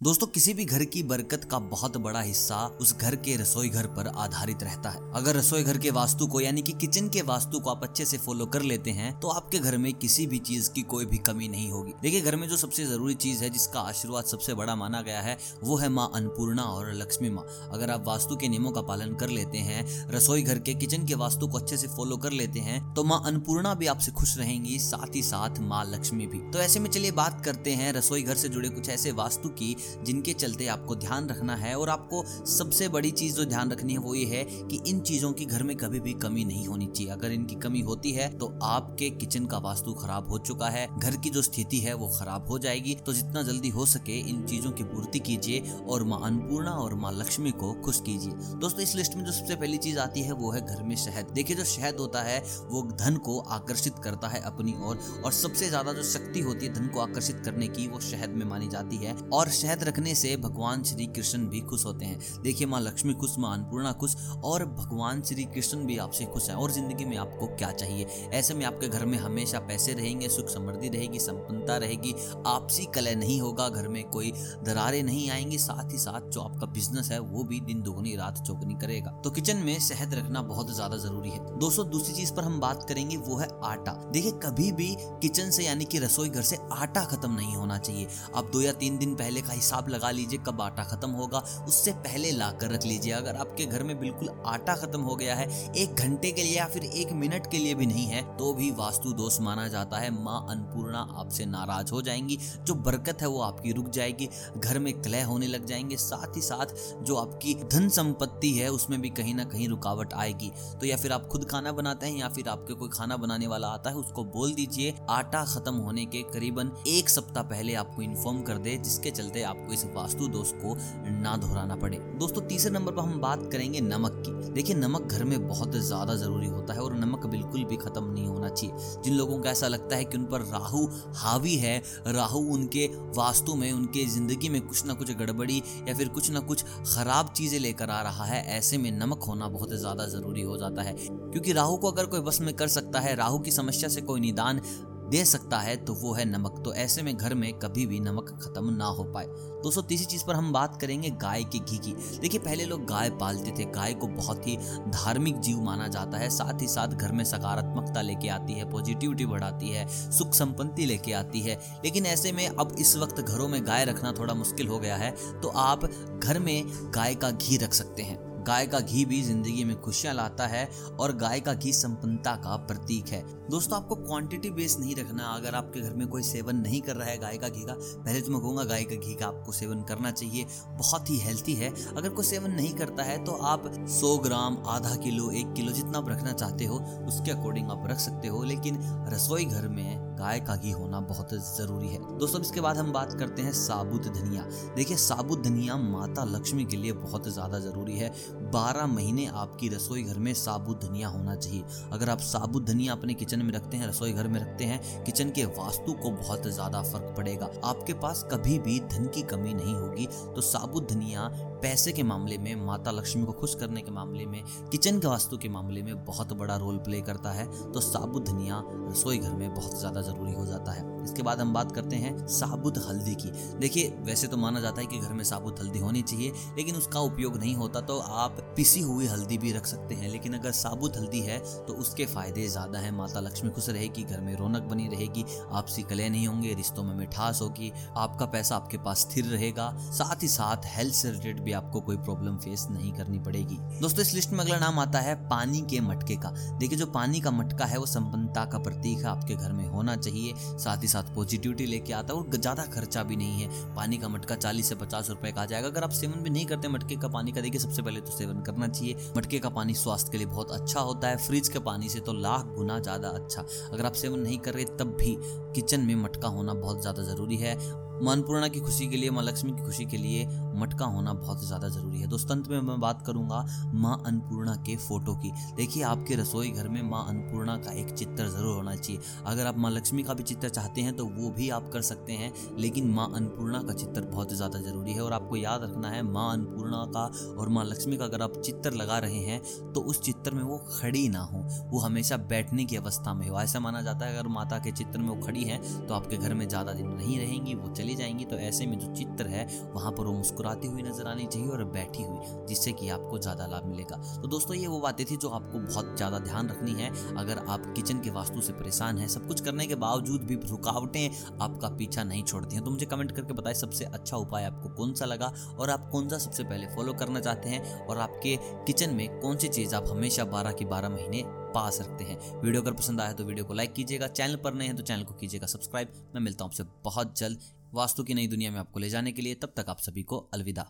दोस्तों, किसी भी घर की बरकत का बहुत बड़ा हिस्सा उस घर के रसोई घर पर आधारित रहता है। अगर रसोई घर के वास्तु को, यानी कि किचन के वास्तु को आप अच्छे से फॉलो कर लेते हैं तो आपके घर में किसी भी चीज़ की कोई भी कमी नहीं होगी। देखिए, घर में जो सबसे ज़रूरी चीज़ है, जिसका आशीर्वाद सबसे बड़ा माना गया है, वो है माँ अन्नपूर्णा और लक्ष्मी माँ। अगर आप वास्तु के नियमों का पालन कर लेते हैं, रसोई घर के किचन के वास्तु को अच्छे से फॉलो कर लेते हैं तो माँ अन्नपूर्णा भी आपसे खुश रहेंगी, साथ ही साथ माँ लक्ष्मी भी। तो ऐसे में चलिए बात करते हैं रसोई घर से जुड़े कुछ ऐसे वास्तु की जिनके चलते आपको ध्यान रखना है और आपको सबसे बड़ी चीज़ जो ध्यान रखनी है वो ये है कि इन चीज़ों की घर में कभी भी कमी नहीं होनी चाहिए। अगर इनकी कमी होती है तो आपके किचन का वास्तु खराब हो चुका है घर की जो स्थिति है वो खराब हो जाएगी। तो जितना जल्दी हो सके इन चीज़ों की पूर्ति कीजिए और माँ अन्नपूर्णा और माँ लक्ष्मी को खुश कीजिए। दोस्तों इस लिस्ट में जो सबसे पहली चीज़ आती है वो है घर में शहद। देखिए जो शहद होता है वो धन को आकर्षित करता है अपनी ओर और, और सबसे ज़्यादा जो शक्ति होती है धन को आकर्षित करने की वो शहद में मानी जाती है। और शहद रखने से भगवान श्री कृष्ण भी खुश होते हैं। देखिए माँ लक्ष्मी खुश, माँ अन्नपूर्णा खुश और भगवान श्री कृष्ण भी आपसे खुश है। और ज़िंदगी में आपको क्या चाहिए? ऐसे में आपके घर में हमेशा पैसे रहेंगे, सुख समृद्धि रहेगी, संपन्नता रहेगी, आपसी कलह नहीं होगा, घर में कोई दरारें नहीं आएँगी, साथ ही साथ जो आपका बिज़नेस है वो भी दिन दोगुनी, रात चौगनी करेगा। तो किचन में शहद रखना बहुत ज़्यादा ज़रूरी है। दोस्तों, दूसरी चीज़ पर हम बात करेंगे, वो है आटा। देखिए, कभी भी किचन से यानी कि रसोई घर से आटा खत्म नहीं होना चाहिए। आप दो या तीन दिन पहले का हिसाब लगा लीजिए, कब आटा खत्म होगा, उससे पहले ला कर रख लीजिए। अगर आपके घर में बिल्कुल आटा खत्म हो गया है, एक घंटे के लिए या फिर एक मिनट के लिए भी नहीं है तो भी वास्तु दोष माना जाता है। माँ अन्नपूर्णा आपसे नाराज़ हो जाएँगी, जो बरकत है वो आपकी रुक जाएगी, घर में कलह होने लग जाएँगे। साथ ही साथ जो आपकी धन संपत्ति है, उसमें भी कहीं ना कहीं रुकावट आएगी। तो या फिर आप खुद खाना बनाते हैं, या फिर आपके कोई खाना बनाने वाला आता है, उसको बोल दीजिए। आटा खत्म होने के करीबन एक सप्ताह पहले आपको इन्फॉर्म कर दे, जिसके चलते आपको इस वास्तु दोष को ना दोहराना पड़े। दोस्तों, तीसरे नंबर पर हम बात करेंगे नमक की। देखिए, नमक घर में बहुत ज़्यादा ज़रूरी होता है और नमक बिल्कुल भी खत्म नहीं होना चाहिए। जिन लोगों को ऐसा लगता है कि उन पर राहु हावी है, राहु उनके वास्तु में, उनके ज़िंदगी में कुछ ना कुछ गड़बड़ी या फिर कुछ ना कुछ खराब चीज़ें लेकर आ रहा है, ऐसे में नमक होना बहुत ज़्यादा ज़रूरी हो जाता है। क्योंकि राहु को अगर कोई बस में कर सकता है, राहु की समस्या से कोई निदान दे सकता है तो वो है नमक। तो ऐसे में घर में कभी भी नमक खत्म ना हो पाए। दोस्तों, तीसरी चीज़ पर हम बात करेंगे गाय के घी की। देखिए, पहले लोग गाय पालते थे। गाय को बहुत ही धार्मिक जीव माना जाता है। साथ ही साथ घर में सकारात्मकता लेके आती है पॉजिटिविटी बढ़ाती है, सुख संपत्ति लेके आती है। लेकिन ऐसे में अब इस वक्त घरों में गाय रखना थोड़ा मुश्किल हो गया है। तो आप घर में गाय का घी रख सकते हैं। गाय का घी भी ज़िंदगी में खुशियाँ लाता है और गाय का घी संपन्नता का प्रतीक है। दोस्तों, आपको क्वांटिटी बेस नहीं रखना। अगर आपके घर में कोई सेवन नहीं कर रहा है गाय का घी का, पहले तो मैं कहूँगा गाय का घी का आपको सेवन करना चाहिए। बहुत ही हेल्थी है। अगर कोई सेवन नहीं करता है तो आप 100 ग्राम, आधा किलो, एक किलो जितना आप रखना चाहते हो, उसके अकॉर्डिंग आप रख सकते हो। लेकिन रसोई घर में गाय का घी होना बहुत ज़रूरी है। दोस्तों इसके बाद हम बात करते हैं साबुत धनिया। देखिए, साबुत धनिया माता लक्ष्मी के लिए बहुत ज़्यादा ज़रूरी है। बारह महीने आपकी रसोई घर में साबुत धनिया होना चाहिए। अगर आप साबुत धनिया अपने किचन में रखते हैं, रसोई घर में रखते हैं, किचन के वास्तु को बहुत ज़्यादा फ़र्क पड़ेगा। आपके पास कभी भी धन की कमी नहीं होगी। तो साबुत धनिया पैसे के मामले में, माता लक्ष्मी को खुश करने के मामले में, किचन के वास्तु के मामले में बहुत बड़ा रोल प्ले करता है। तो साबुत धनिया रसोई घर में बहुत ज़्यादा ज़रूरी हो जाता है। इसके बाद हम बात करते हैं साबुत हल्दी की। देखिए, वैसे तो माना जाता है कि घर में साबुत हल्दी होनी चाहिए, लेकिन उसका उपयोग नहीं होता तो आप पिसी हुई हल्दी भी रख सकते हैं। लेकिन अगर साबुत हल्दी है तो उसके फ़ायदे ज़्यादा है। माता लक्ष्मी खुश रहेगी, घर में रौनक बनी रहेगी, आपसी कलह नहीं होंगे, रिश्तों में मिठास होगी, आपका पैसा आपके पास स्थिर रहेगा। साथ ही साथ हेल्थ से रिलेटेड भी आपको कोई प्रॉब्लम फेस नहीं करनी पड़ेगी। दोस्तों, इस लिस्ट में अगला नाम आता है पानी के मटके का। देखिए, जो पानी का मटका है, वो संपन्नता का प्रतीक है, आपके घर में होना चाहिए। साथ ही साथ पॉजिटिविटी लेके आता है, और ज़्यादा खर्चा भी नहीं है। पानी का मटका चालीस से पचास रुपए का आ जाएगा। अगर आप सेवन भी नहीं करते मटके का पानी का, देखिए, सबसे पहले तो सेवन करना चाहिए। मटके का पानी स्वास्थ्य के लिए बहुत अच्छा होता है। फ्रिज के पानी से तो लाख गुना ज़्यादा अच्छा। अगर आप सेवन नहीं कर रहे, तब भी किचन में मटका होना बहुत ज़्यादा ज़रूरी है। माँ अन्नपूर्णा की खुशी के लिए, माँ लक्ष्मी की खुशी के लिए मटका होना बहुत ज़्यादा ज़रूरी है। दोस्तों, अंत में मैं बात करूँगा माँ अन्नपूर्णा के फ़ोटो की। देखिए, आपके रसोई घर में माँ अन्नपूर्णा का एक चित्र ज़रूर होना चाहिए। अगर आप माँ लक्ष्मी का भी चित्र चाहते हैं तो वो भी आप कर सकते हैं, लेकिन माँ अन्नपूर्णा का चित्र बहुत ज़्यादा ज़रूरी है। और आपको याद रखना है, माँ अन्नपूर्णा का और माँ लक्ष्मी का अगर आप चित्र लगा रहे हैं तो उस चित्र में वो खड़ी ना हो। वो हमेशा बैठने की अवस्था में हो। ऐसा माना जाता है, अगर माता के चित्र में वो खड़ी है तो आपके घर में ज़्यादा दिन नहीं रहेंगी, वो चले चली जाएँगी तो ऐसे में जो चित्र है, वहाँ पर वो मुस्कुराती हुई नज़र आनी चाहिए और बैठी हुई, जिससे कि आपको ज़्यादा लाभ मिलेगा। तो दोस्तों, ये वो बातें थी जो आपको बहुत ज़्यादा ध्यान रखनी है। अगर आप किचन के वास्तु से परेशान है, सब कुछ करने के बावजूद भी रुकावटें आपका पीछा नहीं छोड़ती हैं तो मुझे कमेंट करके बताएँ, सबसे अच्छा उपाय आपको कौन सा लगा? और आप कौन सा सबसे पहले फॉलो करना चाहते हैं? और आपके किचन में कौन सी चीज़ आप हमेशा बारह की बारह महीने पा सकते हैं? वीडियो अगर पसंद आया तो वीडियो को लाइक कीजिएगा। चैनल पर नए हैं तो चैनल को कीजिएगा सब्सक्राइब। मैं मिलता हूँ आपसे बहुत जल्द। वास्तु की नई दुनिया में आपको ले जाने के लिए तब तक आप सभी को अलविदा।